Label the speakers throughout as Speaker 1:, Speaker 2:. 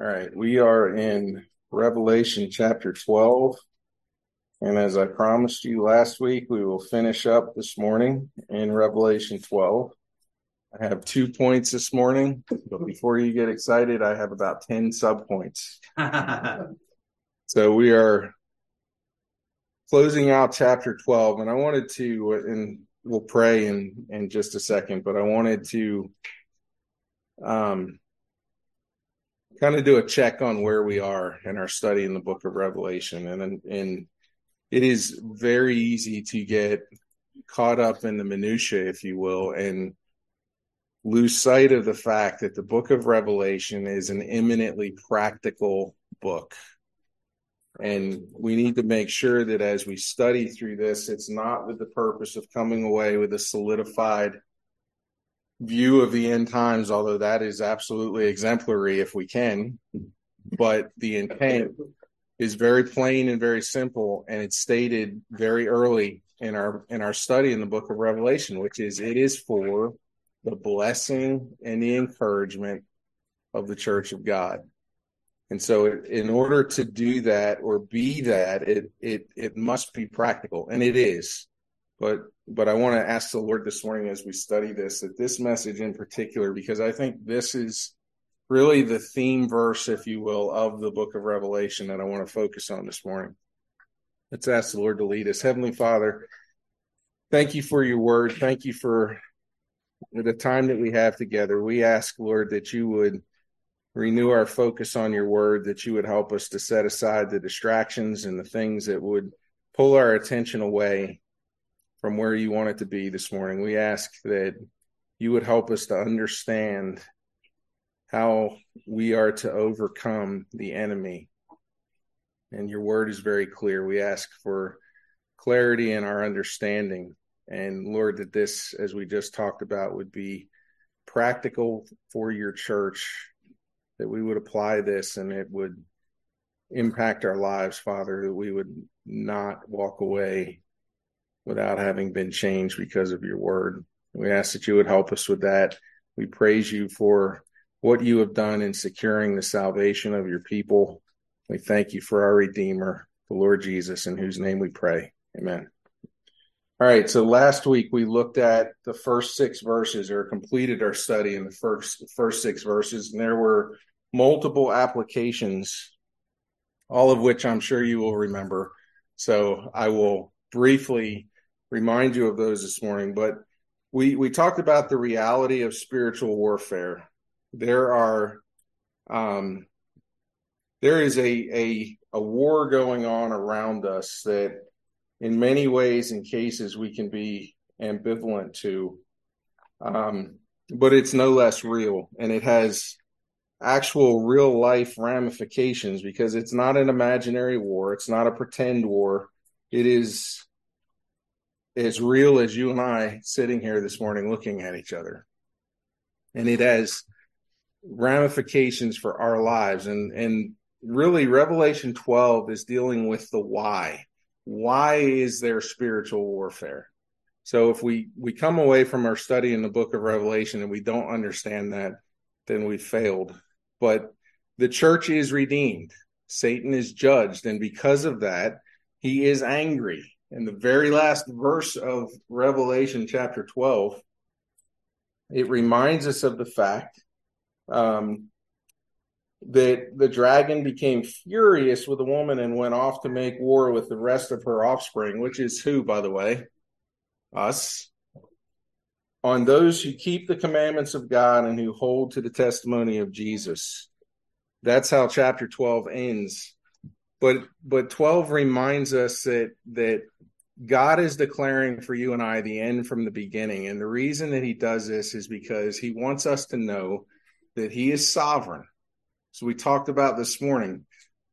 Speaker 1: All right, we are in Revelation chapter 12. And as I promised you last week, we will finish up this morning in Revelation 12. I have two points this morning, but before you get excited, I have about 10 subpoints. so we are closing out chapter 12, and I wanted to, and we'll pray in, in just a second, but I wanted to um, kind of do a check on where we are in our study in the book of Revelation. And, and it is very easy to get caught up in the minutiae, if you will, and lose sight of the fact that the book of Revelation is an eminently practical book. And we need to make sure that as we study through this, it's not with the purpose of coming away with a solidified view of the end times, although that is absolutely exemplary if we can. But the intent is very plain and very simple, and it's stated very early in our in our study in the book of Revelation, which is it is for the blessing and the encouragement of the church of God. And so in order to do that or be that, it it it must be practical. And it is. But but I want to ask the Lord this morning as we study this that this message in particular, because I think this is really the theme verse, if you will, of the book of Revelation that I want to focus on this morning. Let's ask the Lord to lead us. Heavenly Father, thank you for your word. Thank you for the time that we have together. We ask, Lord, that you would renew our focus on your word, that you would help us to set aside the distractions and the things that would pull our attention away from where you want it to be this morning. We ask that you would help us to understand how we are to overcome the enemy. And your word is very clear. We ask for clarity in our understanding. And Lord, that this, as we just talked about, would be practical for your church, that we would apply this and it would impact our lives, Father, that we would not walk away without having been changed because of your word. We ask that you would help us with that. We praise you for what you have done in securing the salvation of your people. We thank you for our Redeemer, the Lord Jesus, in whose name we pray. Amen. All right, so last week we looked at the first six verses or completed our study in the first first six verses, and there were multiple applications, all of which I'm sure you will remember. So I will briefly remind you of those this morning, but we we talked about the reality of spiritual warfare. There are um, there is a a a war going on around us that in many ways and cases we can be ambivalent to um, but it's no less real and it has actual real life ramifications because it's not an imaginary war it's not a pretend war it is as real as you and I sitting here this morning looking at each other. And it has ramifications for our lives. And, and really, Revelation 12 is dealing with the why. Why is there spiritual warfare? So if we, we come away from our study in the book of Revelation and we don't understand that, then we failed. But the church is redeemed. Satan is judged. And because of that, he is angry in the very last verse of Revelation chapter 12, it reminds us of the fact um, that the dragon became furious with the woman and went off to make war with the rest of her offspring, which is who, by the way? Us. On those who keep the commandments of God and who hold to the testimony of Jesus. That's how chapter 12 ends. But but 12 reminds us that that God is declaring for you and I the end from the beginning. And the reason that he does this is because he wants us to know that he is sovereign. So we talked about this morning.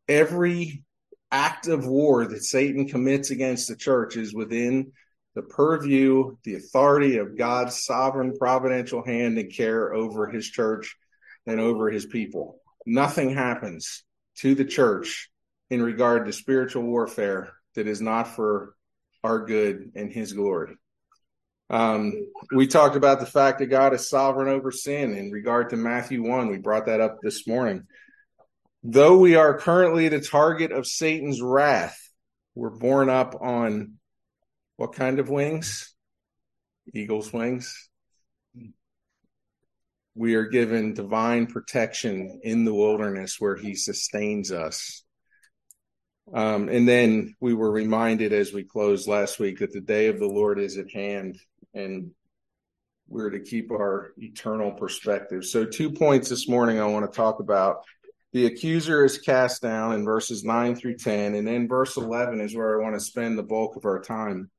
Speaker 1: Every act of war that Satan commits against the church is within the purview, the authority of God's sovereign providential hand and care over his church and over his people. Nothing happens to the church in regard to spiritual warfare that is not for our good and his glory. Um, we talked about the fact that God is sovereign over sin in regard to Matthew 1. We brought that up this morning. Though we are currently the target of Satan's wrath, we're borne up on what kind of wings? Eagle's wings. We are given divine protection in the wilderness where he sustains us. Um, and then we were reminded as we closed last week that the day of the Lord is at hand and we're to keep our eternal perspective. So, two points this morning I want to talk about. The accuser is cast down in verses 9 through 10, and then verse 11 is where I want to spend the bulk of our time.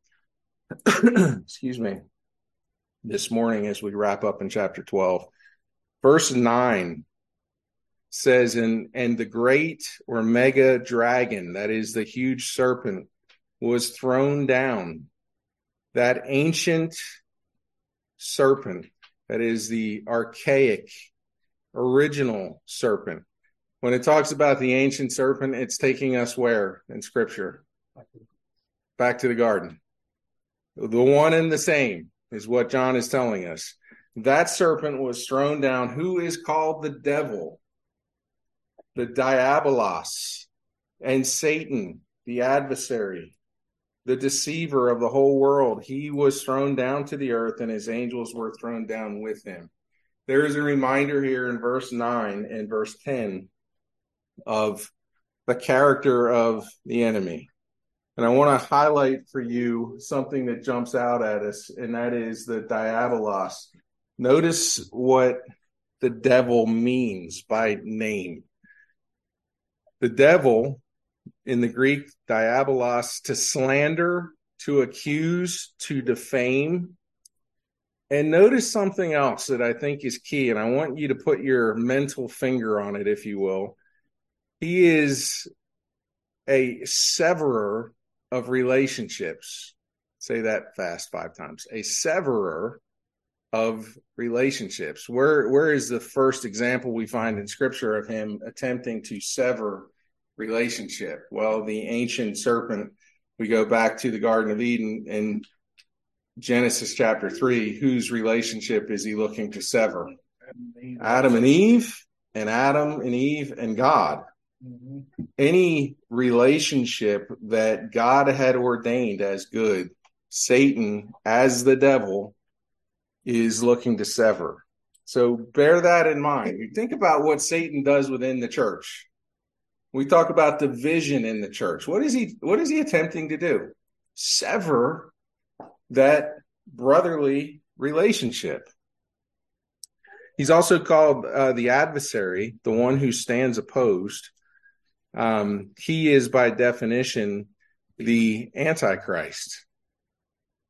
Speaker 1: Excuse me. This morning, as we wrap up in chapter 12, verse 9 says, and, and the great or mega dragon, that is the huge serpent, was thrown down. That ancient serpent, that is the archaic, original serpent. When it talks about the ancient serpent, it's taking us where in scripture? Back to the garden. The one and the same is what John is telling us. That serpent was thrown down, who is called the devil, the diabolos, and Satan, the adversary the deceiver of the whole world. He was thrown down to the earth, and his angels were thrown down with him. There is a reminder here in verse 9 and verse 10 of the character of the enemy. And I want to highlight for you something that jumps out at us, and that is the diabolos. Notice what the devil means by name. The devil in the Greek, diabolos, to slander, to accuse, to defame. And notice something else that I think is key, and I want you to put your mental finger on it, if you will. He is a severer of relationships. Say that fast five times. A severer of relationships. Where where is the first example we find in scripture of him attempting to sever relationship? Well, the ancient serpent, we go back to the Garden of Eden in Genesis chapter 3. Whose relationship is he looking to sever? Adam and Eve, and Adam and Eve and God. Mm-hmm. Any relationship that God had ordained as good, Satan, as the devil, is looking to sever. So bear that in mind. You think about what Satan does within the church. We talk about division in the church. What is he what is he attempting to do? Sever that brotherly relationship. He's also called uh, the adversary, the one who stands opposed. Um, he is by definition the antichrist.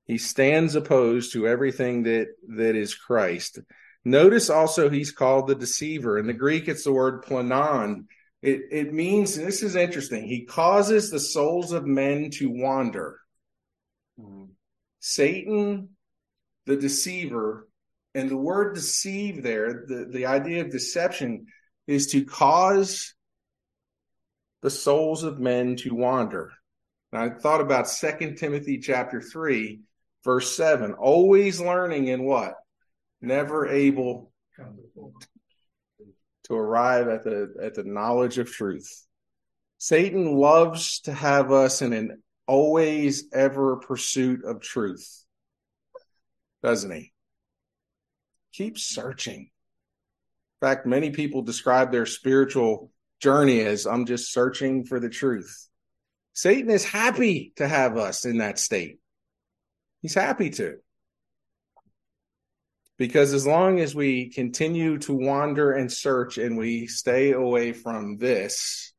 Speaker 1: He stands opposed to everything that that is Christ. Notice also he's called the deceiver. In the Greek, it's the word planon, it, it means, this is interesting, he causes the souls of men to wander. Mm-hmm. Satan, the deceiver, and the word deceive there, the, the idea of deception is to cause the souls of men to wander. And I thought about Second Timothy chapter 3, verse 7, always learning in what? Never able to arrive at the at the knowledge of truth. Satan loves to have us in an always ever pursuit of truth. Doesn't he? Keep searching. In fact, many people describe their spiritual journey as I'm just searching for the truth. Satan is happy to have us in that state. He's happy to. Because as long as we continue to wander and search and we stay away from this,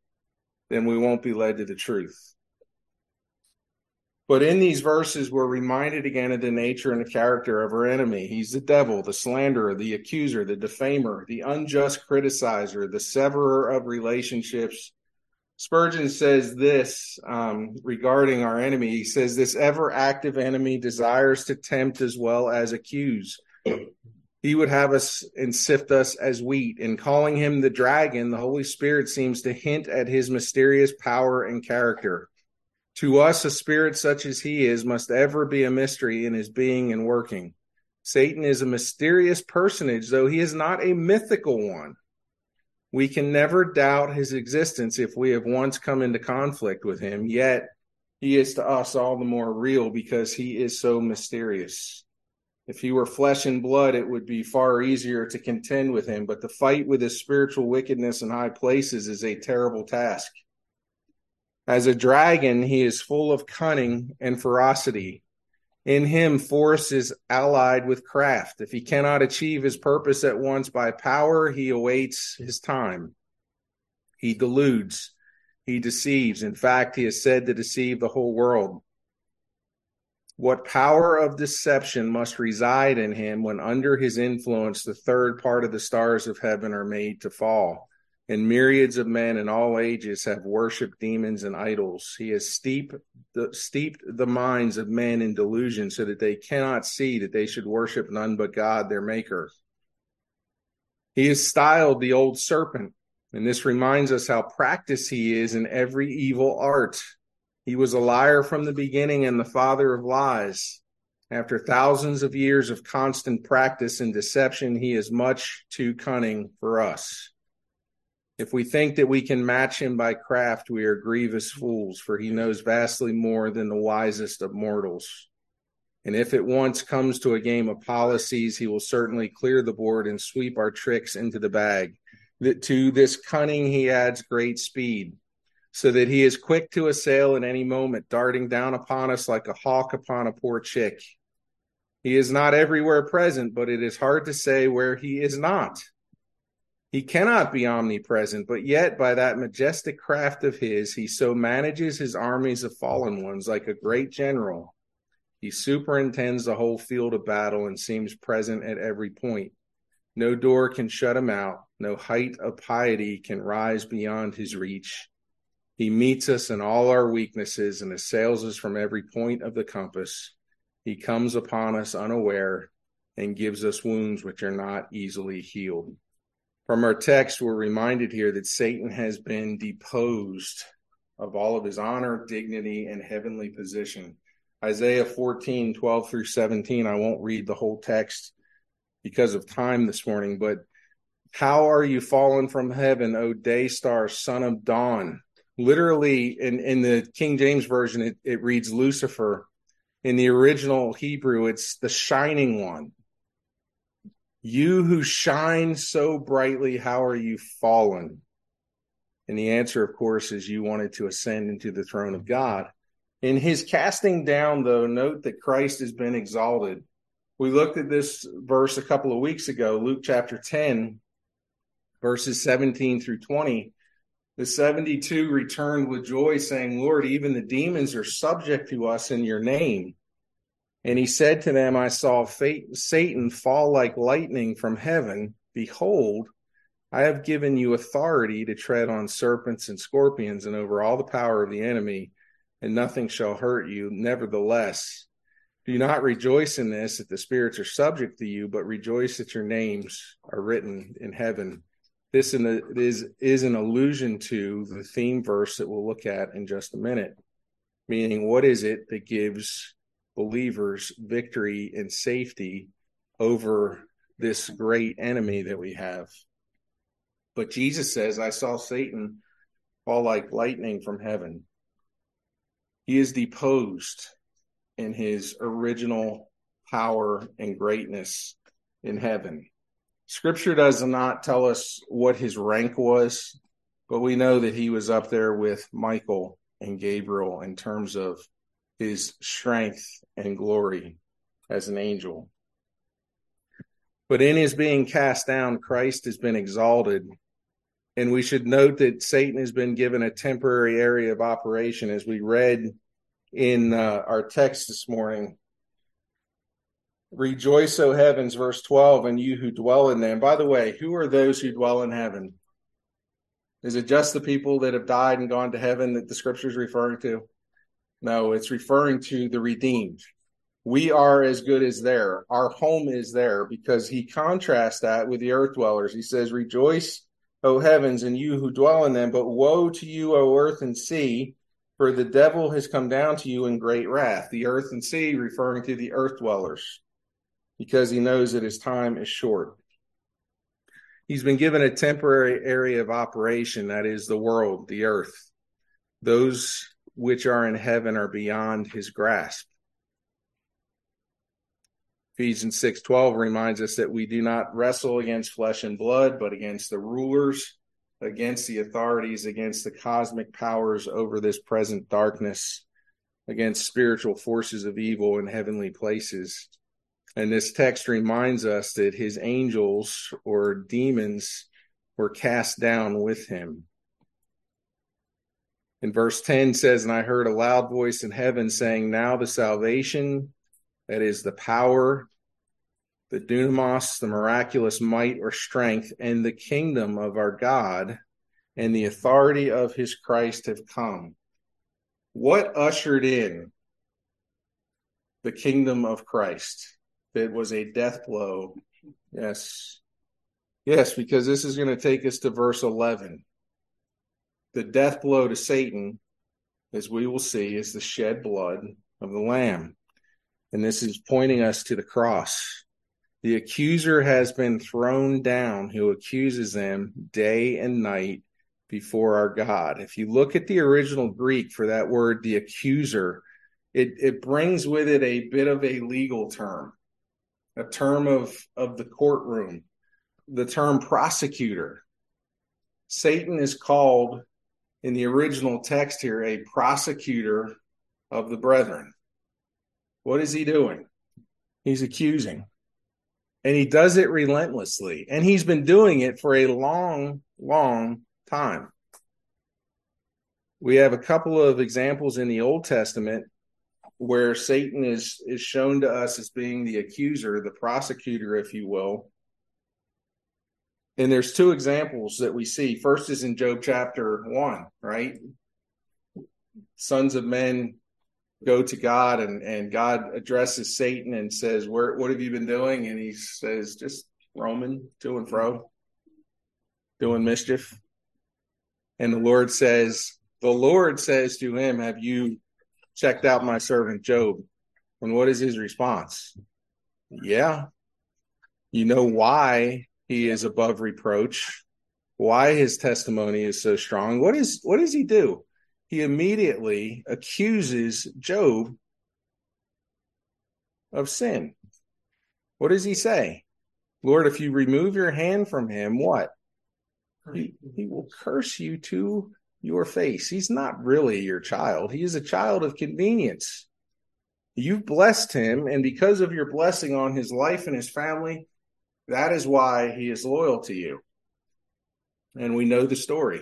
Speaker 1: then we won't be led to the truth. But in these verses, we're reminded again of the nature and the character of our enemy. He's the devil, the slanderer, the accuser, the defamer, the unjust criticizer, the severer of relationships. Spurgeon says this um, regarding our enemy. He says, This ever active enemy desires to tempt as well as accuse he would have us and sift us as wheat. In calling him the dragon, the Holy Spirit seems to hint at his mysterious power and character. To us, a spirit such as he is must ever be a mystery in his being and working. Satan is a mysterious personage, though he is not a mythical one. We can never doubt his existence if we have once come into conflict with him, yet he is to us all the more real because he is so mysterious. If he were flesh and blood, it would be far easier to contend with him, but the fight with his spiritual wickedness in high places is a terrible task. As a dragon, he is full of cunning and ferocity. In him, force is allied with craft. If he cannot achieve his purpose at once by power, he awaits his time. He deludes, he deceives. In fact, he is said to deceive the whole world. What power of deception must reside in him when under his influence the third part of the stars of heaven are made to fall, and myriads of men in all ages have worshipped demons and idols. He has steeped the, steeped the minds of men in delusion so that they cannot see that they should worship none but God, their maker. He is styled the old serpent, and this reminds us how practiced he is in every evil art he was a liar from the beginning and the father of lies. After thousands of years of constant practice in deception, he is much too cunning for us. If we think that we can match him by craft, we are grievous fools, for he knows vastly more than the wisest of mortals. And if it once comes to a game of policies, he will certainly clear the board and sweep our tricks into the bag. That to this cunning he adds great speed so that he is quick to assail at any moment, darting down upon us like a hawk upon a poor chick. He is not everywhere present, but it is hard to say where he is not. He cannot be omnipresent, but yet by that majestic craft of his, he so manages his armies of fallen ones like a great general. He superintends the whole field of battle and seems present at every point. No door can shut him out, no height of piety can rise beyond his reach. He meets us in all our weaknesses and assails us from every point of the compass. He comes upon us unaware and gives us wounds which are not easily healed. From our text, we're reminded here that Satan has been deposed of all of his honor, dignity, and heavenly position. Isaiah 14, 12 through 17. I won't read the whole text because of time this morning, but how are you fallen from heaven, O day star, son of dawn? literally in, in the King James Version, it, it reads Lucifer. In the original Hebrew, it's the shining one. You who shine so brightly, how are you fallen? And the answer, of course, is you wanted to ascend into the throne of God. In his casting down, though, note that Christ has been exalted. We looked at this verse a couple of weeks ago, Luke chapter 10, verses 17 through 20. The 72 returned with joy, saying, Lord, even the demons are subject to us in your name. And he said to them, I saw Satan fall like lightning from heaven. Behold, I have given you authority to tread on serpents and scorpions and over all the power of the enemy, and nothing shall hurt you. Nevertheless, do not rejoice in this that the spirits are subject to you, but rejoice that your names are written in heaven this is, is an allusion to the theme verse that we'll look at in just a minute. Meaning, what is it that gives believers victory and safety over this great enemy that we have? But Jesus says, I saw Satan fall like lightning from heaven. He is deposed in his original power and greatness in heaven. Scripture does not tell us what his rank was, but we know that he was up there with Michael and Gabriel in terms of his strength and glory as an angel. But in his being cast down, Christ has been exalted. And we should note that Satan has been given a temporary area of operation, as we read in uh, our text this morning Rejoice, O heavens, verse 12, and you who dwell in them. By the way, who are those who dwell in heaven? Is it just the people that have died and gone to heaven that the scripture is referring to? No, it's referring to the redeemed. We are as good as there. Our home is there because he contrasts that with the earth dwellers. He says, Rejoice, O heavens, and you who dwell in them, but woe to you, O earth and sea, for the devil has come down to you in great wrath. The earth and sea referring to the earth dwellers because he knows that his time is short. He's been given a temporary area of operation, that is the world, the earth. Those which are in heaven are beyond his grasp. Ephesians 6:12 reminds us that we do not wrestle against flesh and blood, but against the rulers, against the authorities, against the cosmic powers over this present darkness, against spiritual forces of evil in heavenly places. And this text reminds us that his angels or demons were cast down with him. In verse 10 says, And I heard a loud voice in heaven saying, Now the salvation, that is the power, the dunamis, the miraculous might or strength, and the kingdom of our God and the authority of his Christ have come. What ushered in the kingdom of Christ? That was a death blow. Yes. Yes, because this is going to take us to verse 11. The death blow to Satan, as we will see, is the shed blood of the Lamb. And this is pointing us to the cross. The accuser has been thrown down who accuses them day and night before our God. If you look at the original Greek for that word, the accuser, it, it brings with it a bit of a legal term, a term of, of the courtroom, the term prosecutor. Satan is called in the original text here a prosecutor of the brethren. What is he doing? He's accusing. And he does it relentlessly. And he's been doing it for a long, long time. We have a couple of examples in the Old Testament where Satan is is shown to us as being the accuser, the prosecutor, if you will. And there's two examples that we see. First is in Job chapter one, right? Sons of men go to God and, and God addresses Satan and says, Where what have you been doing? And he says, just roaming to and fro, doing mischief. And the Lord says, The Lord says to him, Have you checked out my servant Job? And what is his response? Yeah. You know why he is above reproach, why his testimony is so strong. What is what does he do? he immediately accuses Job of sin. What does he say? Lord, if you remove your hand from him, what? He, he will curse you to your face. He's not really your child. He is a child of convenience. You've blessed him, and because of your blessing on his life and his family, that is why he is loyal to you. And we know the story.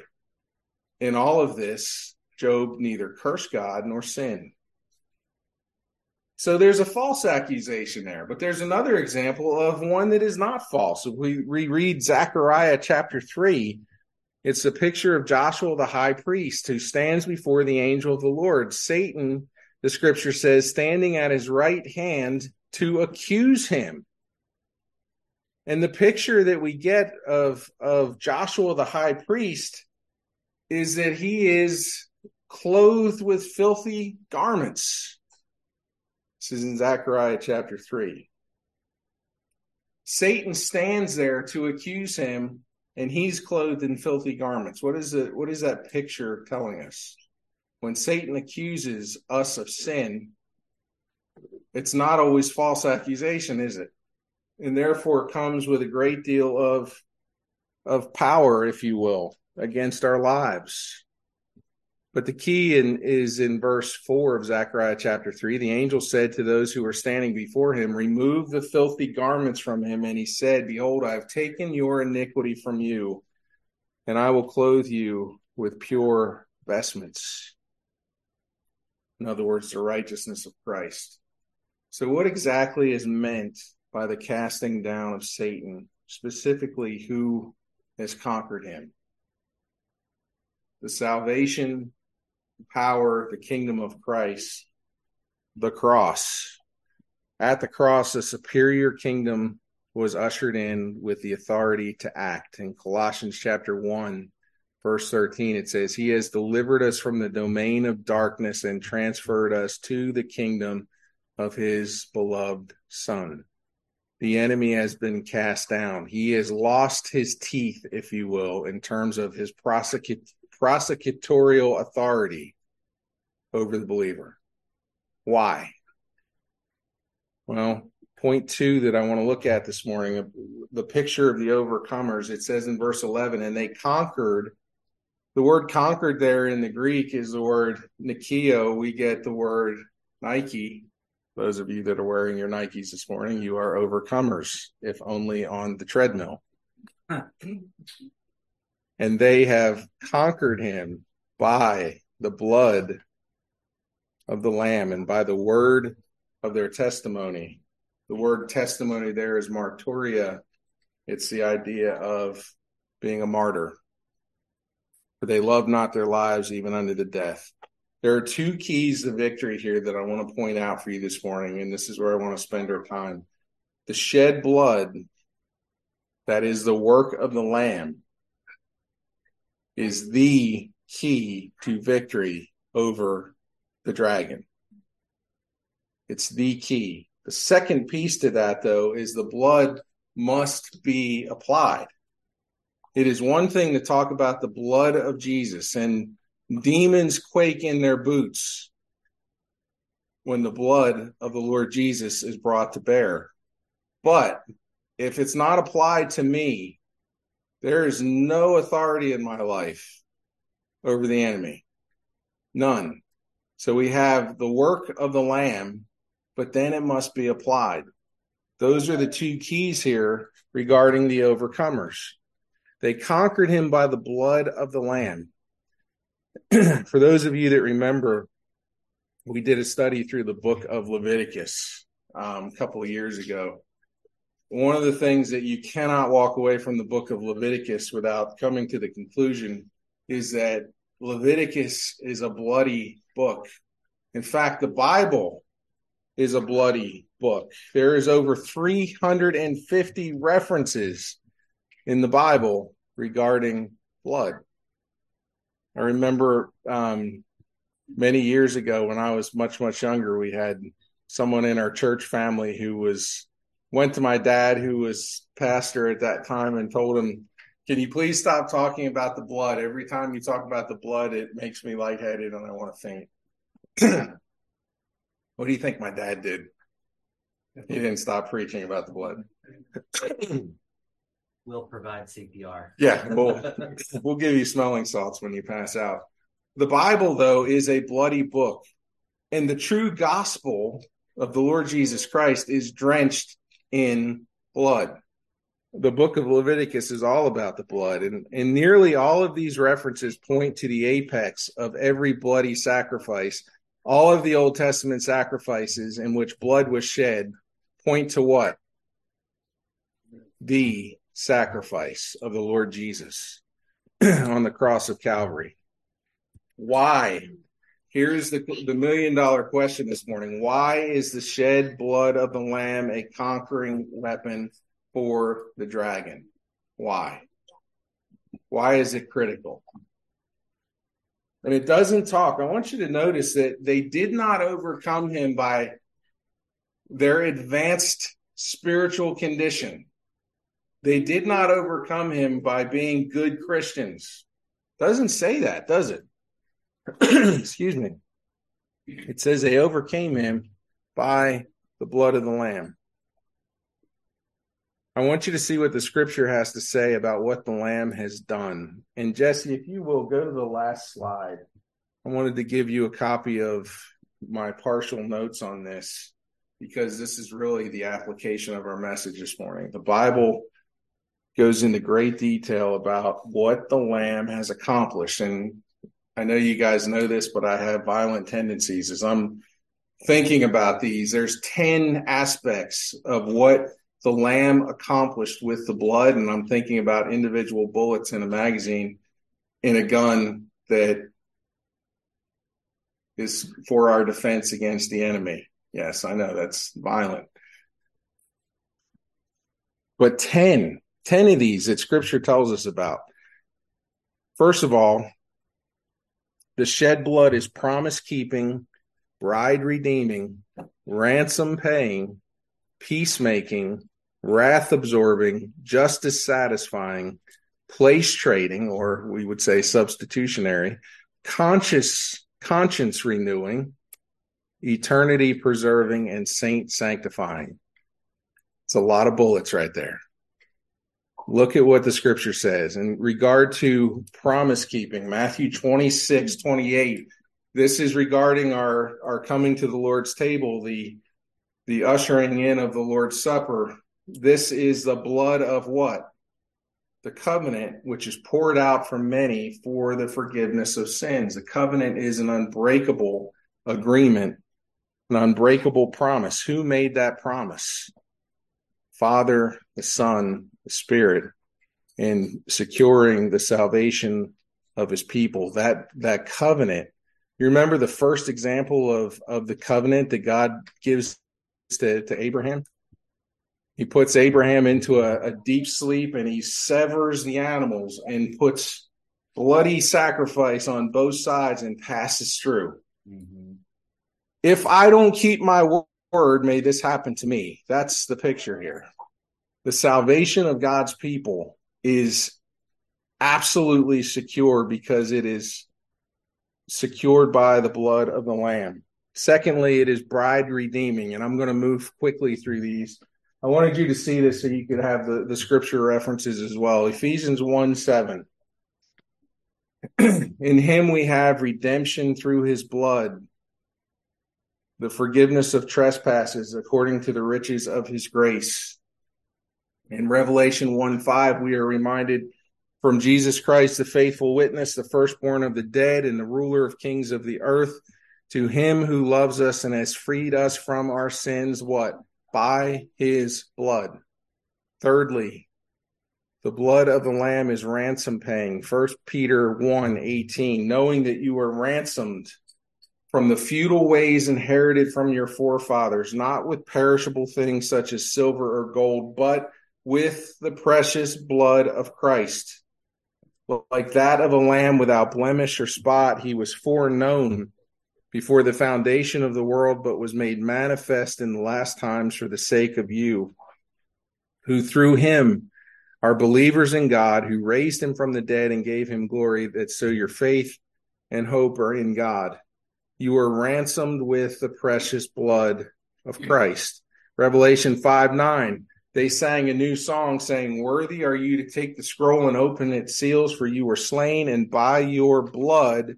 Speaker 1: In all of this, Job neither cursed God nor sinned. So there's a false accusation there, but there's another example of one that is not false. If we reread Zechariah chapter 3, it's a picture of Joshua the high priest who stands before the angel of the Lord. Satan, the scripture says, standing at his right hand to accuse him. And the picture that we get of, of Joshua the high priest is that he is clothed with filthy garments. This is in Zechariah chapter 3. Satan stands there to accuse him, and he's clothed in filthy garments. What is it? What is that picture telling us? When Satan accuses us of sin, it's not always false accusation, is it? And therefore comes with a great deal of of power, if you will, against our lives. But the key in, is in verse 4 of Zechariah chapter 3. The angel said to those who were standing before him, Remove the filthy garments from him. And he said, Behold, I have taken your iniquity from you, and I will clothe you with pure vestments. In other words, the righteousness of Christ. So, what exactly is meant by the casting down of Satan? Specifically, who has conquered him? The salvation power, the kingdom of Christ, the cross. At the cross, a superior kingdom was ushered in with the authority to act. In Colossians chapter 1, verse 13, it says, He has delivered us from the domain of darkness and transferred us to the kingdom of His beloved Son. The enemy has been cast down. He has lost his teeth, if you will, in terms of his prosecut- prosecutorial authority over the believer. Why? Well, point two that I want to look at this morning, the picture of the overcomers, it says in verse 11, and they conquered. The word conquered there in the Greek is the word Nikio. We get the word Nike. Those of you that are wearing your Nikes this morning, you are overcomers, if only on the treadmill. and they have conquered him by the blood of the Lamb and by the word of their testimony. The word testimony there is martyria. It's the idea of being a martyr. For they love not their lives even unto the death. There are two keys to victory here that I want to point out for you this morning, and this is where I want to spend our time. The shed blood, that is the work of the Lamb, is the key to victory over the dragon. It's the key. The second piece to that, though, is the blood must be applied. It is one thing to talk about the blood of Jesus, and demons quake in their boots when the blood of the Lord Jesus is brought to bear. But if it's not applied to me, there is no authority in my life over the enemy. None. So we have the work of the Lamb, but then it must be applied. Those are the two keys here regarding the overcomers. They conquered him by the blood of the Lamb. For those of you that remember, we did a study through the book of Leviticus um, a couple of years ago. One of the things that you cannot walk away from the book of Leviticus without coming to the conclusion is that Leviticus is a bloody book. In fact, the Bible is a bloody book. There is over 350 references in the Bible regarding blood. I remember um, many years ago when I was much, much younger, we had someone in our church family who was went to my dad, who was pastor at that time, and told him, "Can you please stop talking about the blood? Every time you talk about the blood, it makes me lightheaded and I want to faint." what do you think my dad did? He didn't stop preaching about the blood.
Speaker 2: We'll provide CPR.
Speaker 1: Yeah, we'll, we'll give you smelling salts when you pass out. The Bible, though, is a bloody book. And the true gospel of the Lord Jesus Christ is drenched in blood. The book of Leviticus is all about the blood. And, and nearly all of these references point to the apex of every bloody sacrifice. All of the Old Testament sacrifices in which blood was shed point to what? The sacrifice of the Lord Jesus on the cross of Calvary. Why? Here's the, the million dollar question this morning. Why is the shed blood of the Lamb a conquering weapon for the dragon? Why? Why is it critical? And it doesn't talk. I want you to notice that they did not overcome him by their advanced spiritual condition. They did not overcome him by being good Christians. Doesn't say that, does it? Excuse me. It says they overcame him by the blood of the Lamb. I want you to see what the scripture has to say about what the Lamb has done. And Jesse, if you will go to the last slide, I wanted to give you a copy of my partial notes on this because this is really the application of our message this morning. The Bible goes into great detail about what the lamb has accomplished. And I know you guys know this, but I have violent tendencies as I'm thinking about these. There's 10 aspects of what the lamb accomplished with the blood. And I'm thinking about individual bullets in a magazine in a gun that is for our defense against the enemy. Yes, I know that's violent. But 10 10 of these that scripture tells us about. First of all, the shed blood is promise keeping, bride redeeming, ransom paying, peacemaking, wrath absorbing, justice satisfying, place trading, or we would say substitutionary, conscious conscience renewing, eternity preserving, and saint sanctifying. It's a lot of bullets right there. Look at what the scripture says in regard to promise keeping. Matthew 26, 28. This is regarding our, our coming to the Lord's table, the, the ushering in of the Lord's Supper. This is the blood of what? The covenant, which is poured out for many for the forgiveness of sins. The covenant is an unbreakable agreement, an unbreakable promise. Who made that promise? Father, the Son, Spirit, and securing the salvation of his people. That that covenant. You remember the first example of of the covenant that God gives to, to Abraham? He puts Abraham into a, a deep sleep and he severs the animals and puts bloody sacrifice on both sides and passes through. Mm-hmm. If I don't keep my word, may this happen to me. That's the picture here. The salvation of God's people is absolutely secure because it is secured by the blood of the Lamb. Secondly, it is bride redeeming, and I'm going to move quickly through these. I wanted you to see this so you could have the, the scripture references as well. Ephesians 1 7. In him we have redemption through his blood, the forgiveness of trespasses according to the riches of his grace. In Revelation 1 5, we are reminded from Jesus Christ, the faithful witness, the firstborn of the dead, and the ruler of kings of the earth, to him who loves us and has freed us from our sins, what? By his blood. Thirdly, the blood of the Lamb is ransom paying. First Peter 1 18, knowing that you were ransomed from the futile ways inherited from your forefathers, not with perishable things such as silver or gold, but with the precious blood of Christ. Like that of a lamb without blemish or spot, he was foreknown before the foundation of the world, but was made manifest in the last times for the sake of you, who through him are believers in God, who raised him from the dead and gave him glory, that so your faith and hope are in God. You were ransomed with the precious blood of Christ. Revelation 5 9 they sang a new song saying, Worthy are you to take the scroll and open its seals, for you were slain, and by your blood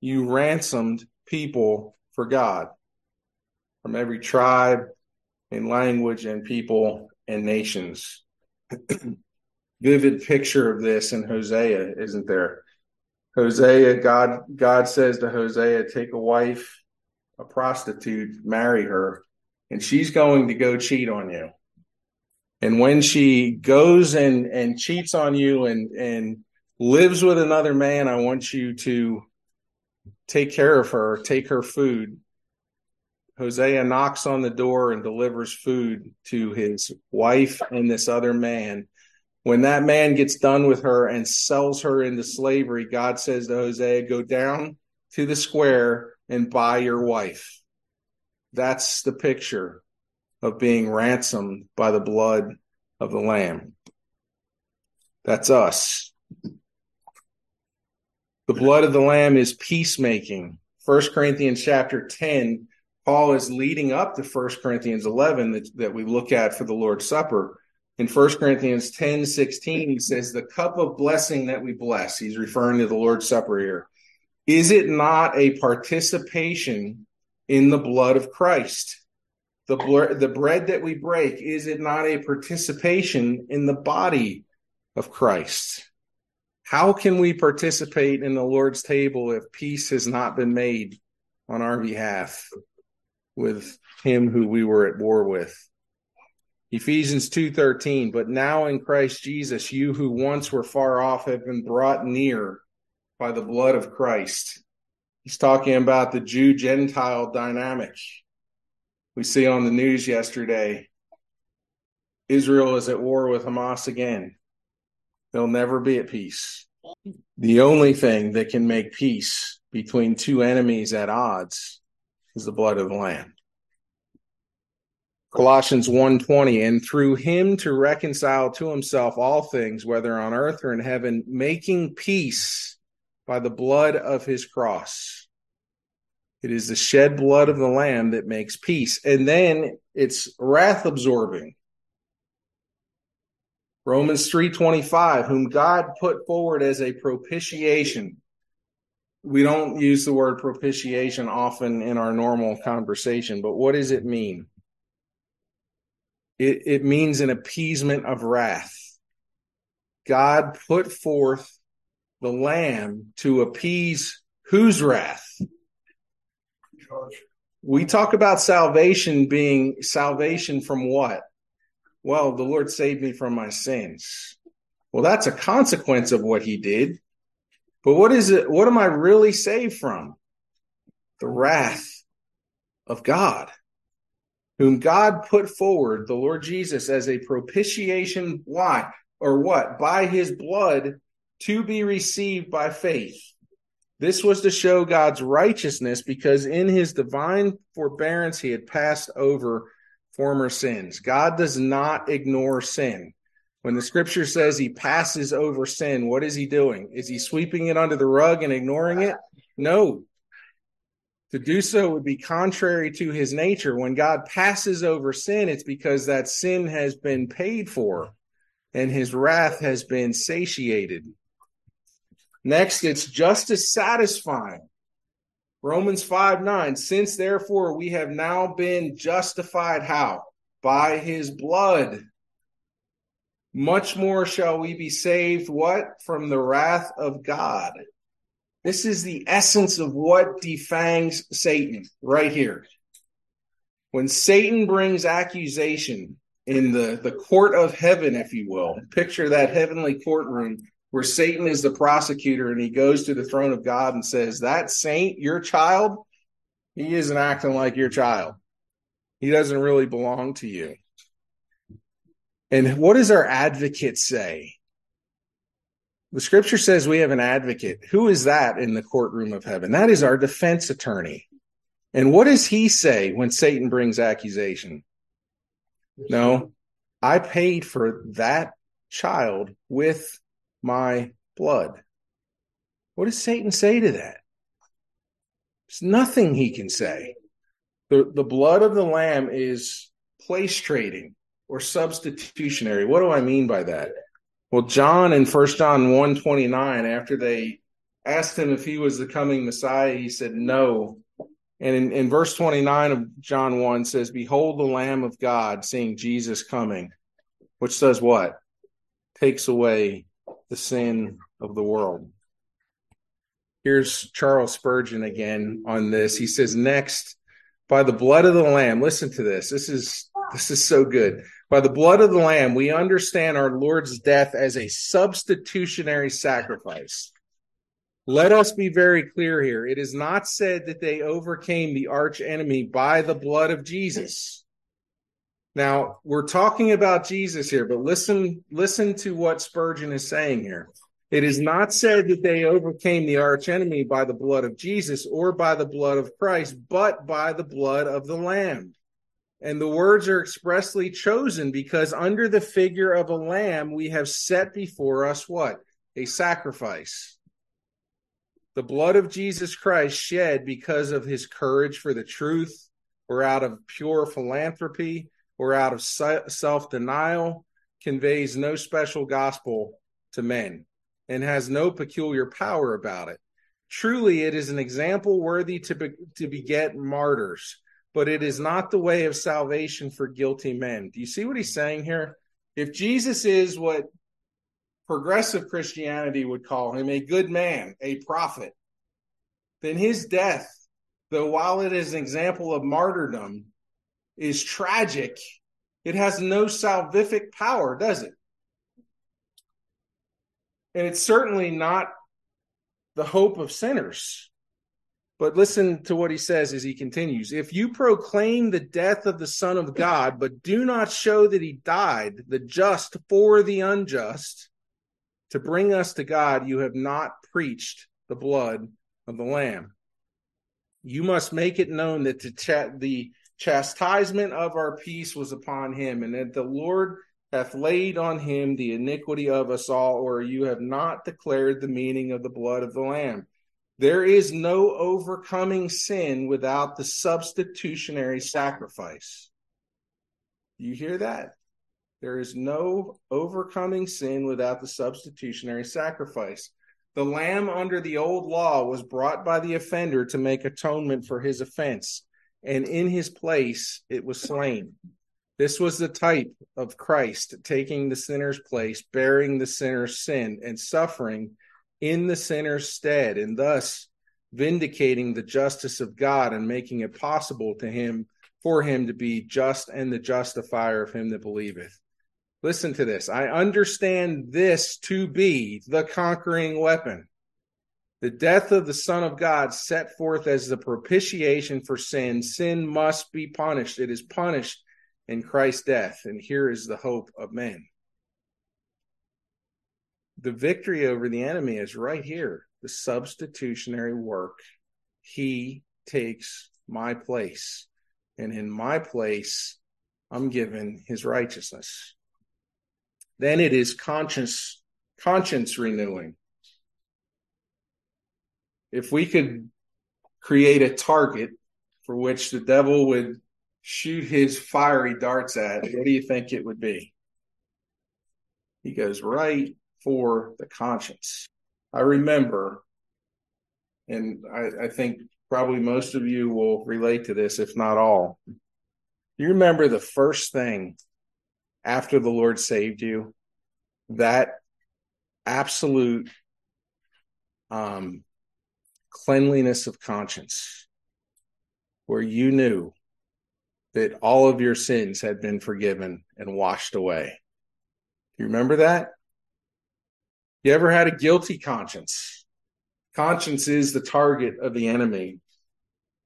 Speaker 1: you ransomed people for God from every tribe and language and people and nations. Vivid picture of this in Hosea, isn't there? Hosea, God, God says to Hosea, take a wife, a prostitute, marry her, and she's going to go cheat on you. And when she goes and, and cheats on you and, and lives with another man, I want you to take care of her, take her food. Hosea knocks on the door and delivers food to his wife and this other man. When that man gets done with her and sells her into slavery, God says to Hosea, Go down to the square and buy your wife. That's the picture of being ransomed by the blood of the Lamb. That's us. The blood of the Lamb is peacemaking. 1 Corinthians chapter 10, Paul is leading up to 1 Corinthians 11 that, that we look at for the Lord's Supper. In 1 Corinthians 10 16, he says, The cup of blessing that we bless, he's referring to the Lord's Supper here. Is it not a participation in the blood of Christ? The the bread that we break is it not a participation in the body of Christ? How can we participate in the Lord's table if peace has not been made on our behalf with him who we were at war with? Ephesians 2:13 But now in Christ Jesus you who once were far off have been brought near by the blood of Christ. He's talking about the Jew Gentile dynamic we see on the news yesterday Israel is at war with Hamas again. They'll never be at peace. The only thing that can make peace between two enemies at odds is the blood of the Lamb. Colossians 1:20 and through him to reconcile to himself all things whether on earth or in heaven making peace by the blood of his cross. It is the shed blood of the lamb that makes peace and then it's wrath absorbing. Romans 3:25 whom God put forward as a propitiation. We don't use the word propitiation often in our normal conversation, but what does it mean? It, it means an appeasement of wrath. God put forth the lamb to appease whose wrath? We talk about salvation being salvation from what? Well, the Lord saved me from my sins. Well, that's a consequence of what he did. But what is it? What am I really saved from? The wrath of God whom God put forward, the Lord Jesus, as a propitiation. Why? Or what? By his blood to be received by faith. This was to show God's righteousness because in his divine forbearance he had passed over former sins. God does not ignore sin. When the scripture says he passes over sin, what is he doing? Is he sweeping it under the rug and ignoring it? No. To do so would be contrary to his nature. When God passes over sin, it's because that sin has been paid for and his wrath has been satiated. Next, it's just as satisfying. Romans 5 9. Since therefore we have now been justified, how? By his blood. Much more shall we be saved, what? From the wrath of God. This is the essence of what defangs Satan right here. When Satan brings accusation in the, the court of heaven, if you will, picture that heavenly courtroom where Satan is the prosecutor and he goes to the throne of God and says, That saint, your child, he isn't acting like your child. He doesn't really belong to you. And what does our advocate say? The scripture says we have an advocate. Who is that in the courtroom of heaven? That is our defense attorney. And what does he say when Satan brings accusation? No, I paid for that child with my blood. What does Satan say to that? There's nothing he can say. The, the blood of the lamb is place trading or substitutionary. What do I mean by that? Well, John in First John 129, after they asked him if he was the coming Messiah, he said no. And in, in verse 29 of John 1 says, Behold the Lamb of God, seeing Jesus coming, which says what? Takes away the sin of the world. Here's Charles Spurgeon again on this. He says, Next, by the blood of the Lamb, listen to this. This is this is so good. By the blood of the Lamb, we understand our Lord's death as a substitutionary sacrifice. Let us be very clear here. It is not said that they overcame the arch enemy by the blood of Jesus. Now, we're talking about Jesus here, but listen, listen to what Spurgeon is saying here. It is not said that they overcame the arch enemy by the blood of Jesus or by the blood of Christ, but by the blood of the Lamb. And the words are expressly chosen because under the figure of a lamb, we have set before us what? A sacrifice. The blood of Jesus Christ shed because of his courage for the truth, or out of pure philanthropy, or out of self denial, conveys no special gospel to men and has no peculiar power about it. Truly, it is an example worthy to, be, to beget martyrs but it is not the way of salvation for guilty men. Do you see what he's saying here? If Jesus is what progressive Christianity would call him, a good man, a prophet, then his death, though while it is an example of martyrdom, is tragic, it has no salvific power, does it? And it's certainly not the hope of sinners. But listen to what he says as he continues. If you proclaim the death of the Son of God, but do not show that he died, the just for the unjust, to bring us to God, you have not preached the blood of the Lamb. You must make it known that to the chastisement of our peace was upon him, and that the Lord hath laid on him the iniquity of us all, or you have not declared the meaning of the blood of the Lamb. There is no overcoming sin without the substitutionary sacrifice. You hear that? There is no overcoming sin without the substitutionary sacrifice. The lamb under the old law was brought by the offender to make atonement for his offense, and in his place it was slain. This was the type of Christ taking the sinner's place, bearing the sinner's sin, and suffering in the sinner's stead, and thus vindicating the justice of God and making it possible to him for him to be just and the justifier of him that believeth. Listen to this. I understand this to be the conquering weapon. The death of the Son of God set forth as the propitiation for sin. Sin must be punished. It is punished in Christ's death. And here is the hope of men. The victory over the enemy is right here the substitutionary work. He takes my place. And in my place, I'm given his righteousness. Then it is conscience conscience renewing. If we could create a target for which the devil would shoot his fiery darts at, what do you think it would be? He goes right for the conscience. I remember, and I, I think probably most of you will relate to this, if not all. You remember the first thing after the Lord saved you, that absolute um, cleanliness of conscience, where you knew that all of your sins had been forgiven and washed away. Do you remember that? You ever had a guilty conscience? Conscience is the target of the enemy,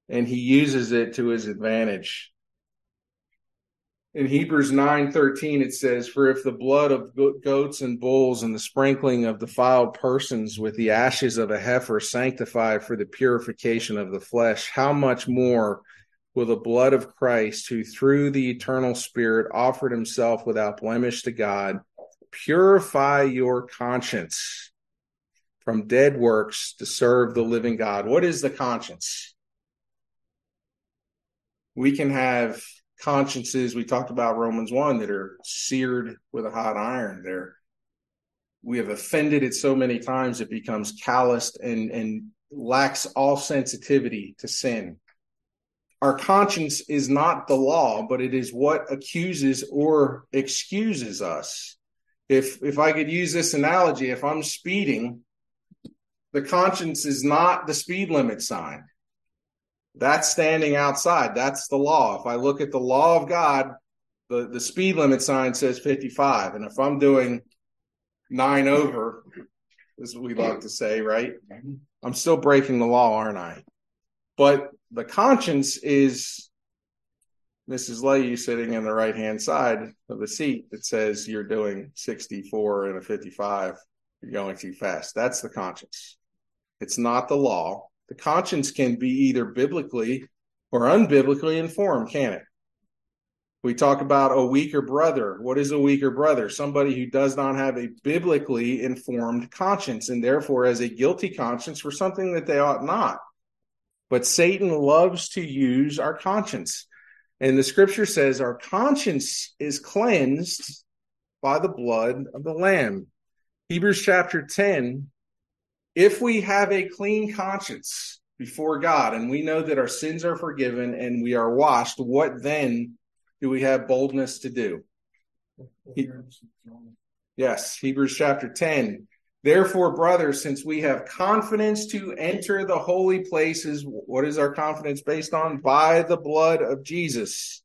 Speaker 1: and he uses it to his advantage in Hebrews 9:13 it says for if the blood of goats and bulls and the sprinkling of defiled persons with the ashes of a heifer sanctify for the purification of the flesh how much more will the blood of Christ who through the eternal spirit offered himself without blemish to God purify your conscience from dead works to serve the living God? What is the conscience? We can have consciences we talked about romans 1 that are seared with a hot iron they're we have offended it so many times it becomes calloused and and lacks all sensitivity to sin. Our conscience is not the law but it is what accuses or excuses us. If if i could use this analogy if i'm speeding the conscience is not the speed limit sign that's standing outside. That's the law. If I look at the law of God, the, the speed limit sign says 55. And if I'm doing nine over, what we like to say, right? I'm still breaking the law, aren't I? But the conscience is Mrs. Leahy sitting in the right hand side of the seat that says you're doing 64 and a 55. You're going too fast. That's the conscience. It's not the law the conscience can be either biblically or unbiblically informed, can it? We talk about a weaker brother. What is a weaker brother? Somebody who does not have a biblically informed conscience and therefore has a guilty conscience for something that they ought not. But Satan loves to use our conscience. And the scripture says our conscience is cleansed by the blood of the Lamb. Hebrews chapter 10 if we have a clean conscience before God and we know that our sins are forgiven and we are washed, what then do we have boldness to do? Yes, Hebrews chapter 10. Therefore, brothers, since we have confidence to enter the holy places, what is our confidence based on? By the blood of Jesus,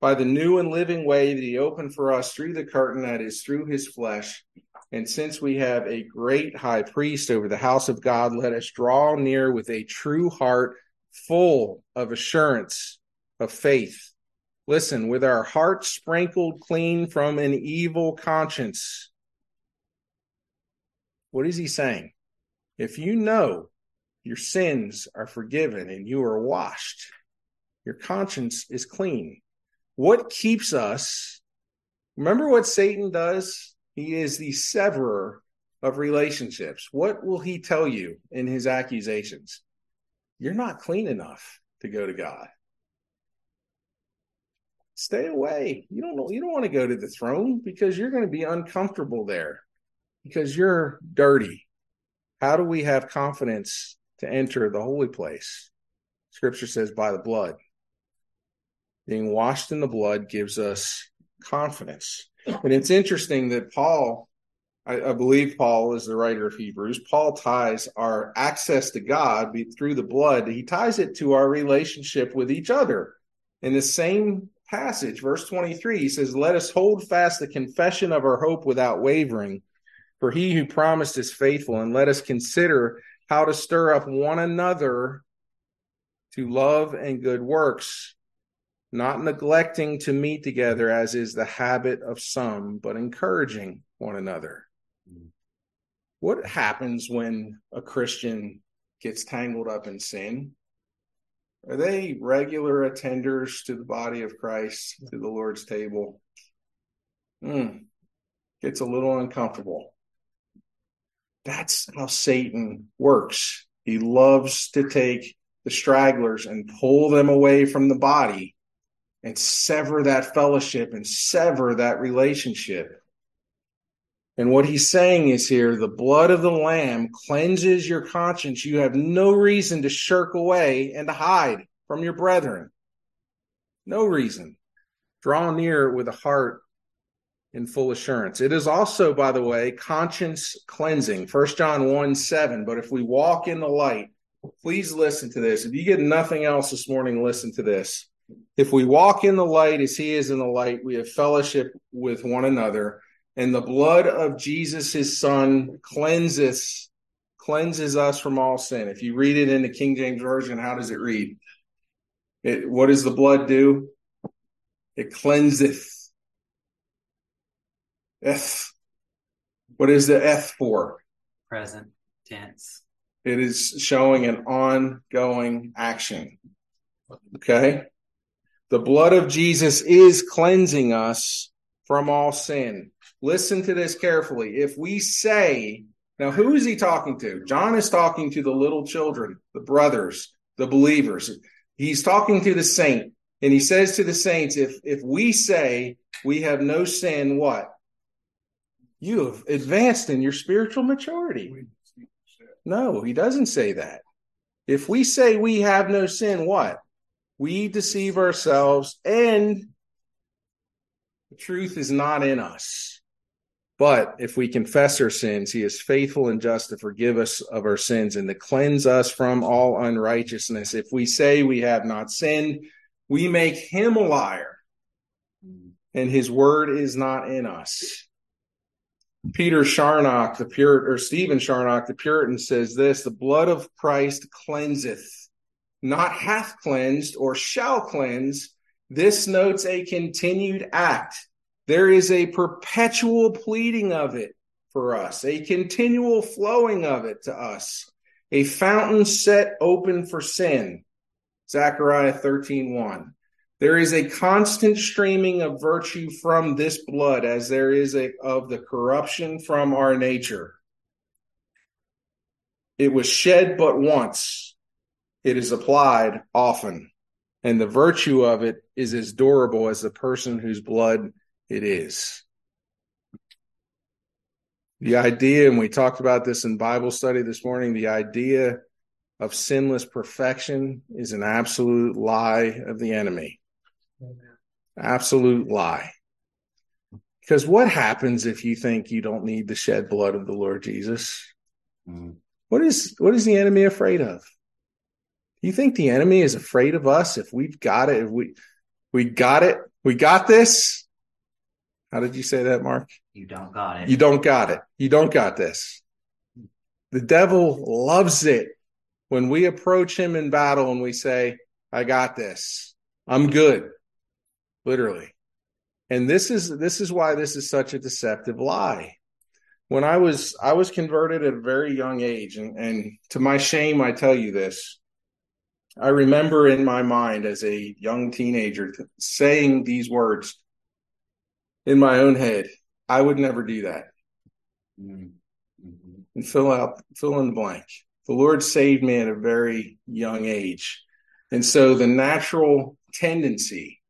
Speaker 1: by the new and living way that he opened for us through the curtain that is through his flesh and since we have a great high priest over the house of God, let us draw near with a true heart full of assurance of faith. Listen, with our hearts sprinkled clean from an evil conscience. What is he saying? If you know your sins are forgiven and you are washed, Your conscience is clean. What keeps us? Remember what Satan does? He is the severer of relationships. What will he tell you in his accusations? You're not clean enough to go to God. Stay away. You don't know, you don't want to go to the throne because you're going to be uncomfortable there because you're dirty. How do we have confidence to enter the holy place? Scripture says by the blood. Being washed in the blood gives us confidence. And it's interesting that Paul, I, I, believe Paul is the writer of Hebrews, Paul ties our access to God through the blood, he ties it to our relationship with each other. In the same passage, verse 23, he says, Let us hold fast the confession of our hope without wavering, for he who promised is faithful, and let us consider how to stir up one another to love and good works, not neglecting to meet together as is the habit of some, but encouraging one another. What happens when a Christian gets tangled up in sin? Are they regular attenders to the body of Christ, to the Lord's table? Hmm. Gets a little uncomfortable. That's how Satan works. He loves to take the stragglers and pull them away from the body and sever that fellowship and sever that relationship. And what he's saying is here the blood of the Lamb cleanses your conscience. You have no reason to shirk away and to hide from your brethren. No reason. Draw near with a heart in full assurance. It is also, by the way, conscience cleansing. First John 1 7. But if we walk in the light, please listen to this. If you get nothing else this morning, listen to this. If we walk in the light as he is in the light, we have fellowship with one another and the blood of Jesus, his son, cleanses cleanses us from all sin. If you read it in the King James Version, how does it read? It, what does the blood do? It cleanseth. Eth. What is the eth for?
Speaker 2: Present tense.
Speaker 1: It is showing an ongoing action. Okay? The blood of Jesus is cleansing us from all sin. Listen to this carefully. If we say, now who is he talking to? John is talking to the little children, the brothers, the believers. He's talking to the saint. And he says to the saints, if, if we say we have no sin, what? You have advanced in your spiritual maturity. No, he doesn't say that. If we say we have no sin, what? We deceive ourselves and the truth is not in us. But if we confess our sins, he is faithful and just to forgive us of our sins and to cleanse us from all unrighteousness. If we say we have not sinned, we make him a liar and his word is not in us. Peter Charnock, the Puritan, or Stephen Charnock, the Puritan says this, the blood of Christ cleanseth, not hath cleansed or shall cleanse. This notes a continued act there is a perpetual pleading of it for us, a continual flowing of it to us, a fountain set open for sin. Zechariah 13 1. There is a constant streaming of virtue from this blood, as there is a, of the corruption from our nature. It was shed but once, it is applied often, and the virtue of it is as durable as the person whose blood it is. The idea, and we talked about this in Bible study this morning, the idea of sinless perfection is an absolute lie of the enemy. Absolute lie. Because what happens if you think you don't need the shed blood of the Lord Jesus? Mm. What is what is the enemy afraid of? You think the enemy is afraid of us if we've got it? If we we got it, we got this. How did you say that, Mark?
Speaker 2: You don't got it.
Speaker 1: You don't got it. You don't got this. The devil loves it when we approach him in battle and we say, I got this. I'm good. Literally. And this is this is why this is such a deceptive lie. When I was I was converted at a very young age, and, and to my shame, I tell you this. I remember in my mind as a young teenager saying these words in my own head. I would never do that. Mm-hmm. And fill out, fill in the blank. The Lord saved me at a very young age. And so the natural tendency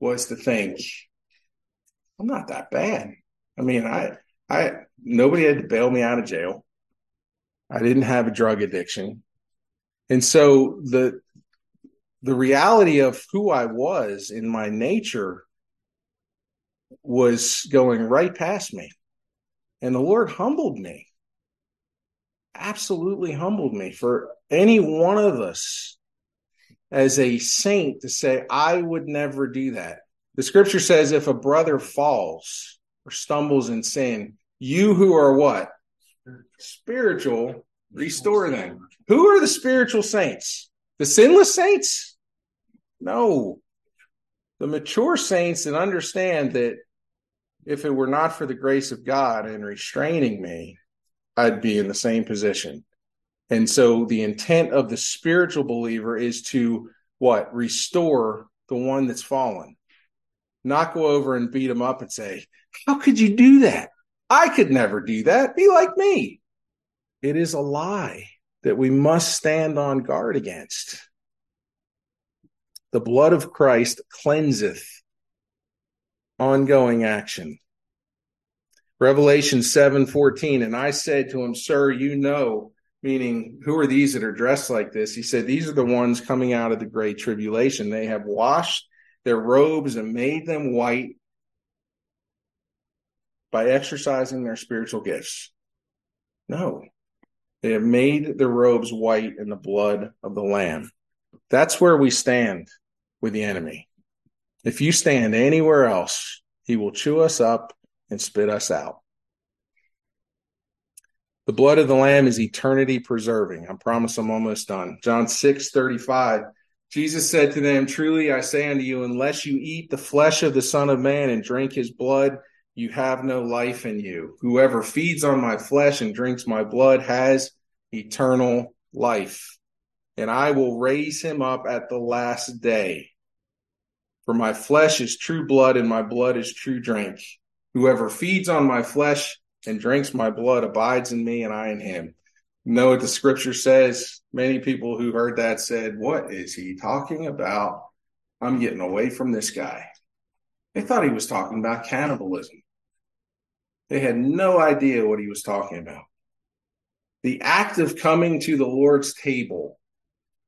Speaker 1: was to think, I'm not that bad. I mean, I, I, nobody had to bail me out of jail. I didn't have a drug addiction. And so the, the reality of who I was in my nature was going right past me. And the Lord humbled me, absolutely humbled me for any one of us as a saint to say, I would never do that. The scripture says if a brother falls or stumbles in sin, you who are what? Spiritual, restore them. Who are the spiritual saints? The sinless saints? No. The mature saints that understand that if it were not for the grace of God in restraining me, I'd be in the same position. And so the intent of the spiritual believer is to what? Restore the one that's fallen. Not go over and beat him up and say, How could you do that? I could never do that. Be like me. It is a lie that we must stand on guard against. The blood of Christ cleanseth ongoing action. Revelation 7:14 and I said to him, "Sir, you know, meaning who are these that are dressed like this?" He said, "These are the ones coming out of the great tribulation. They have washed their robes and made them white by exercising their spiritual gifts." No. They have made their robes white in the blood of the lamb. That's where we stand with the enemy. If you stand anywhere else, he will chew us up and spit us out. The blood of the Lamb is eternity preserving. I promise I'm almost done. John 6 35. Jesus said to them, Truly I say unto you, unless you eat the flesh of the Son of Man and drink his blood, you have no life in you. Whoever feeds on my flesh and drinks my blood has eternal life, and I will raise him up at the last day. For my flesh is true blood, and my blood is true drink. Whoever feeds on my flesh and drinks my blood abides in me, and I in him. You know what the scripture says? Many people who heard that said, What is he talking about? I'm getting away from this guy. They thought he was talking about cannibalism. They had no idea what he was talking about. The act of coming to the Lord's table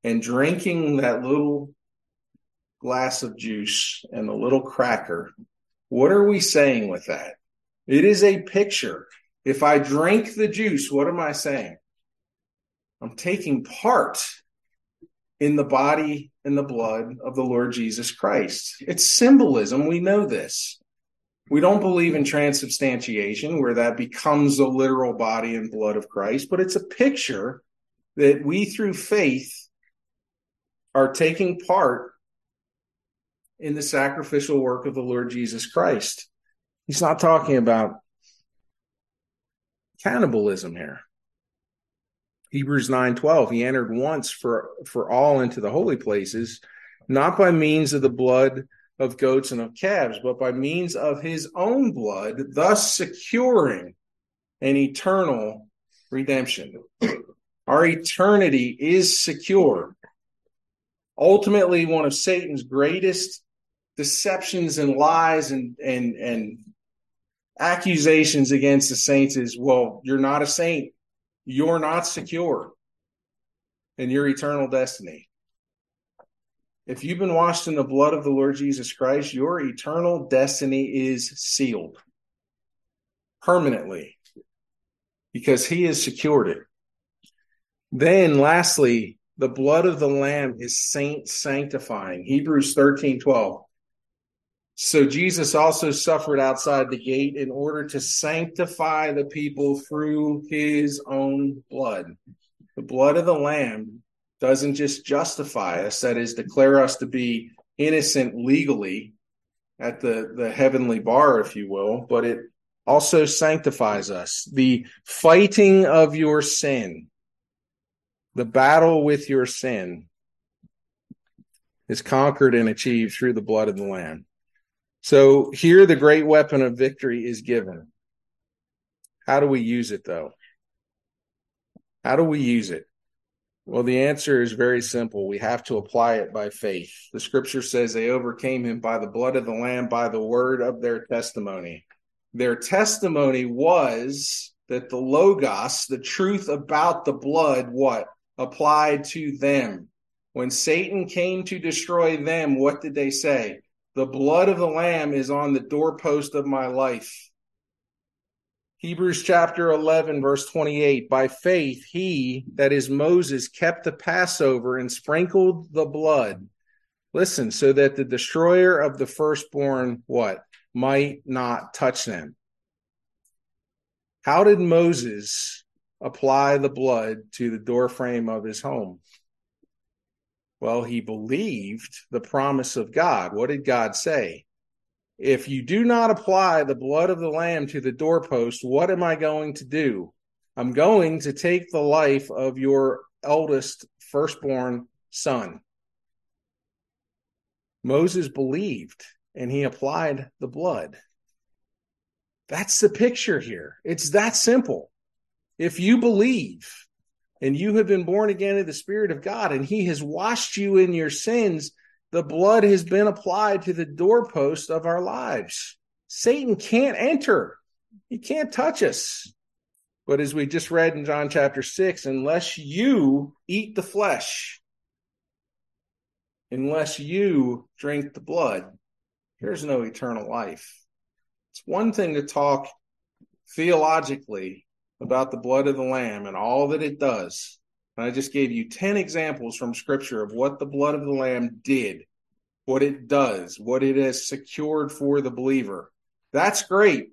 Speaker 1: and drinking that little glass of juice and the little cracker. What are we saying with that? It is a picture. If I drink the juice, what am I saying? I'm taking part in the body and the blood of the Lord Jesus Christ. It's symbolism. We know this. We don't believe in transubstantiation, where that becomes the literal body and blood of Christ, but it's a picture that we, through faith, are taking part in the sacrificial work of the Lord Jesus Christ. He's not talking about cannibalism here. Hebrews 9:12 he entered once for for all into the holy places not by means of the blood of goats and of calves but by means of his own blood thus securing an eternal redemption. Our eternity is secure. Ultimately one of Satan's greatest deceptions and lies and and and accusations against the saints is well you're not a saint you're not secure in your eternal destiny if you've been washed in the blood of the lord jesus christ your eternal destiny is sealed permanently because he has secured it. Then lastly the blood of the lamb is saint sanctifying. Hebrews 13 12 so Jesus also suffered outside the gate in order to sanctify the people through his own blood. The blood of the Lamb doesn't just justify us, that is, declare us to be innocent legally at the, the heavenly bar, if you will, but it also sanctifies us. The fighting of your sin The battle with your sin is conquered and achieved through the blood of the Lamb. So here the great weapon of victory is given. How do we use it though? How do we use it? Well, the answer is very simple. We have to apply it by faith. The scripture says they overcame him by the blood of the Lamb, by the word of their testimony. Their testimony was that the Logos, the truth about the blood, what? Applied to them. When Satan came to destroy them, what did they say? The blood of the Lamb is on the doorpost of my life. Hebrews chapter 11, verse 28. By faith, he, that is Moses, kept the Passover and sprinkled the blood. Listen, so that the destroyer of the firstborn, what? Might not touch them. How did Moses apply the blood to the doorframe of his home? Well, he believed the promise of God. What did God say? If you do not apply the blood of the lamb to the doorpost, what am I going to do? I'm going to take the life of your eldest firstborn son. Moses believed and he applied the blood. That's the picture here. It's that simple. If you believe and you have been born again of the Spirit of God and he has washed you in your sins, the blood has been applied to the doorpost of our lives. Satan can't enter, he can't touch us. But as we just read in John chapter 6, unless you eat the flesh, unless you drink the blood, there's no eternal life. It's one thing to talk theologically about the blood of the Lamb and all that it does. And I just gave you 10 examples from scripture of what the blood of the Lamb did, what it does, what it has secured for the believer. That's great.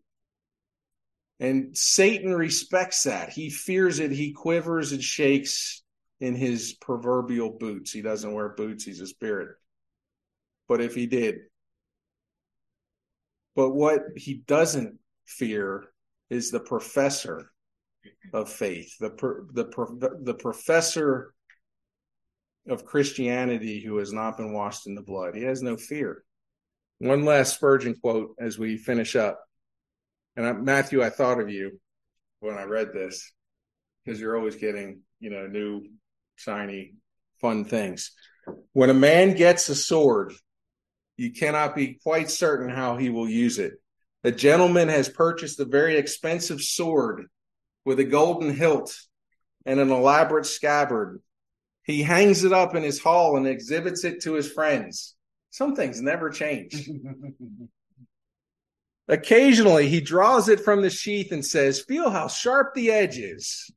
Speaker 1: And Satan respects that. He fears it. He quivers and shakes in his proverbial boots. He doesn't wear boots, he's a spirit. But if he did. But what he doesn't fear is the professor of faith, the the the professor of Christianity who has not been washed in the blood. He has no fear. One last Spurgeon quote as we finish up. And I, Matthew, I thought of you when I read this because you're always getting, you know, new, shiny, fun things. When a man gets a sword, you cannot be quite certain how he will use it. A gentleman has purchased a very expensive sword with a golden hilt and an elaborate scabbard. He hangs it up in his hall and exhibits it to his friends. Some things never change. Occasionally, he draws it from the sheath and says, Feel how sharp the edge is.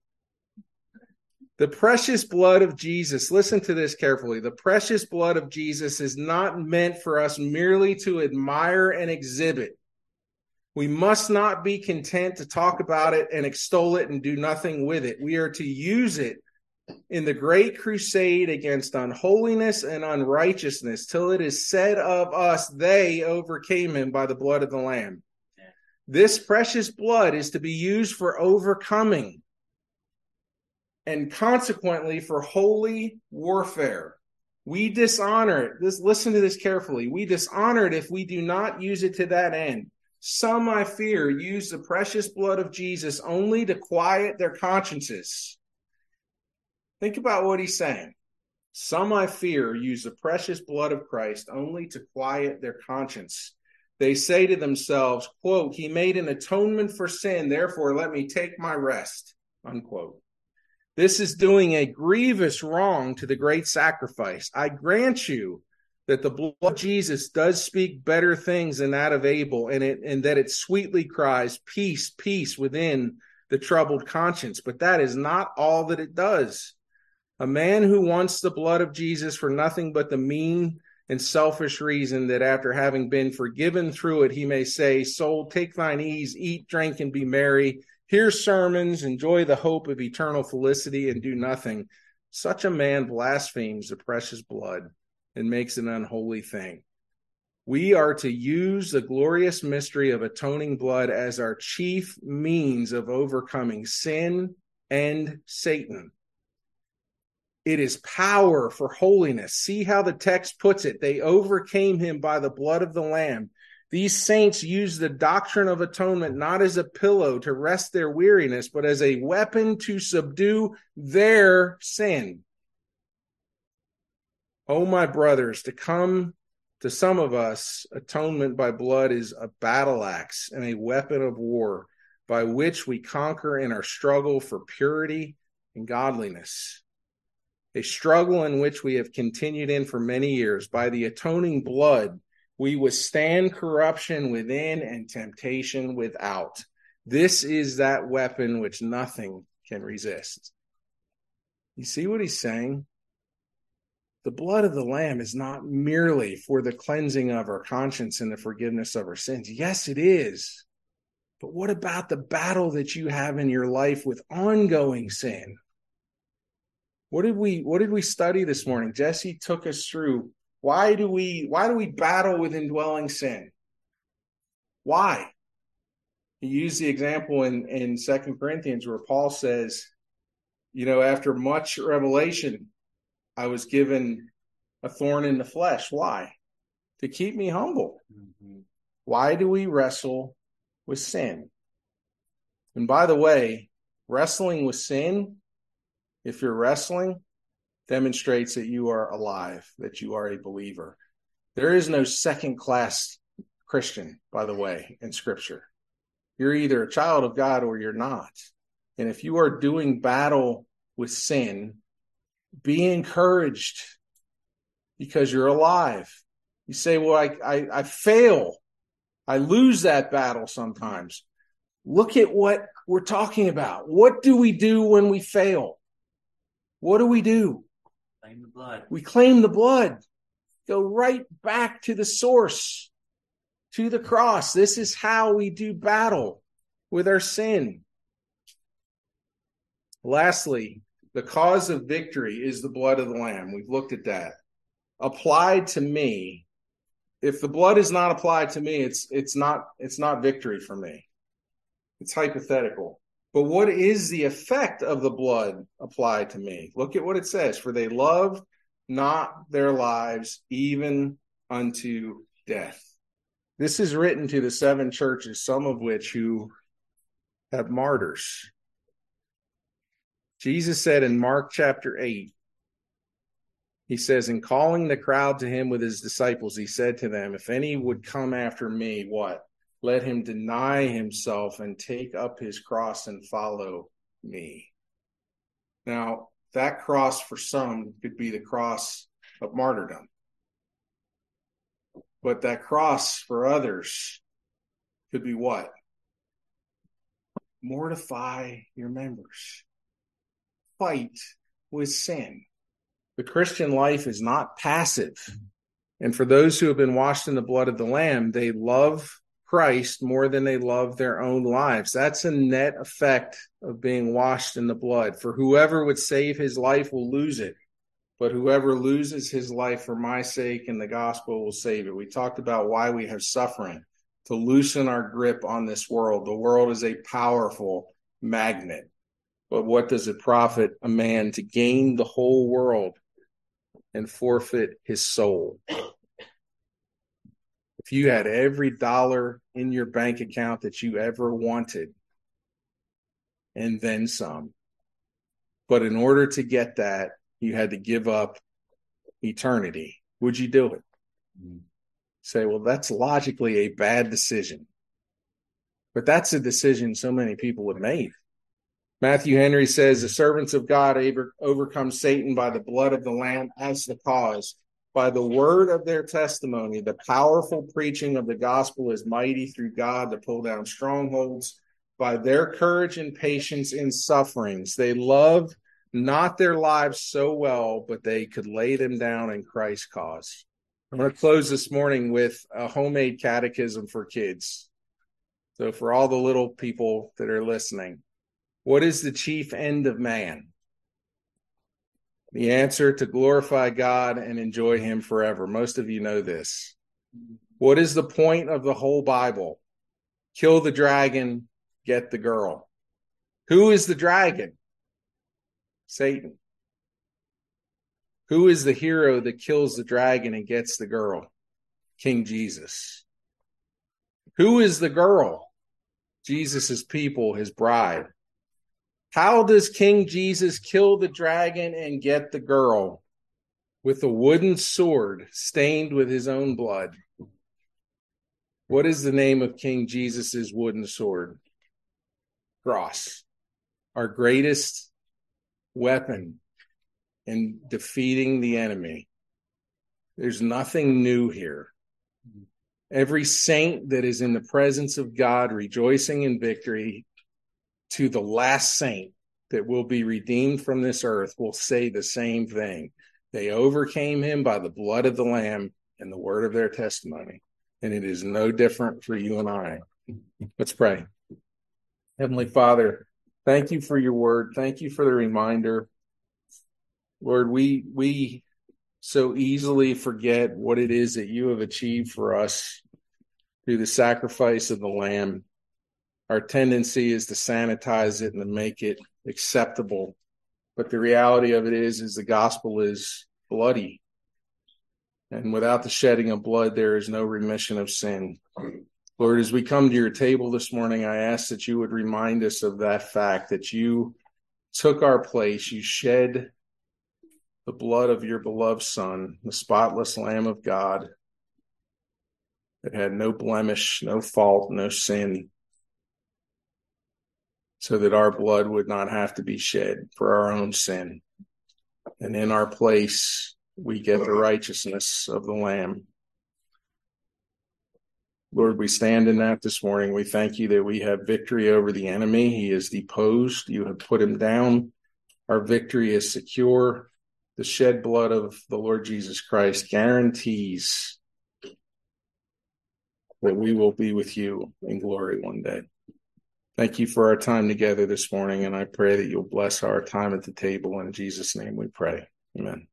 Speaker 1: The precious blood of Jesus, listen to this carefully. The precious blood of Jesus is not meant for us merely to admire and exhibit. We must not be content to talk about it and extol it and do nothing with it. We are to use it in the great crusade against unholiness and unrighteousness till it is said of us, they overcame him by the blood of the Lamb. This precious blood is to be used for overcoming and consequently for holy warfare. We dishonor it. This, listen to this carefully. We dishonor it if we do not use it to that end. Some, I fear, use the precious blood of Jesus only to quiet their consciences. Think about what he's saying. Some, I fear, use the precious blood of Christ only to quiet their conscience. They say to themselves, quote, He made an atonement for sin, therefore let me take my rest, unquote. This is doing a grievous wrong to the great sacrifice. I grant you that the blood of Jesus does speak better things than that of Abel, and it and that it sweetly cries, Peace, peace within the troubled conscience. But that is not all that it does. A man who wants the blood of Jesus for nothing but the mean and selfish reason that after having been forgiven through it, he may say, Soul, take thine ease, eat, drink, and be merry. Hear sermons, enjoy the hope of eternal felicity, and do nothing. Such a man blasphemes the precious blood and makes an unholy thing. We are to use the glorious mystery of atoning blood as our chief means of overcoming sin and Satan. It is power for holiness. See how the text puts it. They overcame him by the blood of the Lamb. These saints use the doctrine of atonement not as a pillow to rest their weariness, but as a weapon to subdue their sin. Oh, my brothers, to come to some of us, atonement by blood is a battle axe and a weapon of war by which we conquer in our struggle for purity and godliness. A struggle in which we have continued in for many years. By the atoning blood, we withstand corruption within and temptation without. This is that weapon which nothing can resist. You see what he's saying? The blood of the Lamb is not merely for the cleansing of our conscience and the forgiveness of our sins. Yes, it is. But what about the battle that you have in your life with ongoing sin? What did we what did we study this morning? Jesse took us through why do we why do we battle with indwelling sin? Why? He used the example in in Second Corinthians where Paul says, you know, after much revelation, I was given a thorn in the flesh. Why? To keep me humble. Mm-hmm. Why do we wrestle with sin? And by the way, wrestling with sin, if you're wrestling, demonstrates that you are alive, that you are a believer. There is no second class Christian, by the way, in scripture. You're either a child of God or you're not. And if you are doing battle with sin, be encouraged because you're alive. You say, well, I, I, I fail. I lose that battle sometimes. Look at what we're talking about. What do we do when we fail? What do we do?
Speaker 2: Claim the blood.
Speaker 1: We claim the blood. Go right back to the source, to the cross. This is how we do battle with our sin. Lastly, the cause of victory is the blood of the Lamb. We've looked at that. Applied to me, if the blood is not applied to me, it's it's not it's not victory for me. It's hypothetical. But what is the effect of the blood applied to me? Look at what it says. For they love not their lives even unto death. This is written to the seven churches, some of which who have martyrs. Jesus said in Mark chapter 8, he says, In calling the crowd to him with his disciples, he said to them, If any would come after me, what? Let him deny himself and take up his cross and follow me. Now, that cross for some could be the cross of martyrdom. But that cross for others could be what? Mortify your members fight with sin. The Christian life is not passive. And for those who have been washed in the blood of the Lamb, they love Christ more than they love their own lives. That's a net effect of being washed in the blood. For whoever would save his life will lose it, but whoever loses his life for my sake and the gospel will save it. We talked about why we have suffering to loosen our grip on this world. The world is a powerful magnet. But what does it profit a man to gain the whole world and forfeit his soul? If you had every dollar in your bank account that you ever wanted and then some, but in order to get that, you had to give up eternity, would you do it? Mm-hmm. Say, well, that's logically a bad decision. But that's a decision so many people have made. Matthew Henry says the servants of God overcome Satan by the blood of the Lamb as the cause. By the word of their testimony, the powerful preaching of the gospel is mighty through God to pull down strongholds. By their courage and patience in sufferings, they love not their lives so well, but they could lay them down in Christ's cause. I'm going to close this morning with a homemade catechism for kids. So, for all the little people that are listening, what is the chief end of man? The answer to glorify God and enjoy Him forever. Most of you know this. What is the point of the whole Bible? Kill the dragon, get the girl. Who is the dragon? Satan. Who is the hero that kills the dragon and gets the girl? King Jesus. Who is the girl? Jesus' people, his bride. How does King Jesus kill the dragon and get the girl? With a wooden sword stained with his own blood. What is the name of King Jesus' wooden sword? Cross. Our greatest weapon in defeating the enemy. There's nothing new here. Every saint that is in the presence of God, rejoicing in victory, to the last saint that will be redeemed from this earth, will say the same thing. They overcame him by the blood of the Lamb and the word of their testimony. And it is no different for you and I. Let's pray. Heavenly Father, thank you for your word. Thank you for the reminder. Lord, we we so easily forget what it is that you have achieved for us through the sacrifice of the lamb. Our tendency is to sanitize it and to make it acceptable. But the reality of it is is the gospel is bloody. And without the shedding of blood there is no remission of sin. Lord, as we come to your table this morning, I ask that you would remind us of that fact that you took our place, you shed the blood of your beloved Son, the spotless Lamb of God that had no blemish, no fault, no sin, so that our blood would not have to be shed for our own sin. And in our place, we get the righteousness of the Lamb. Lord, we stand in that this morning. We thank you that we have victory over the enemy. He is deposed. You have put him down. Our victory is secure the shed blood of the Lord Jesus Christ guarantees that we will be with you in glory one day. Thank you for our time together this morning, and I pray that you'll bless our time at the table. In Jesus' name we pray. Amen.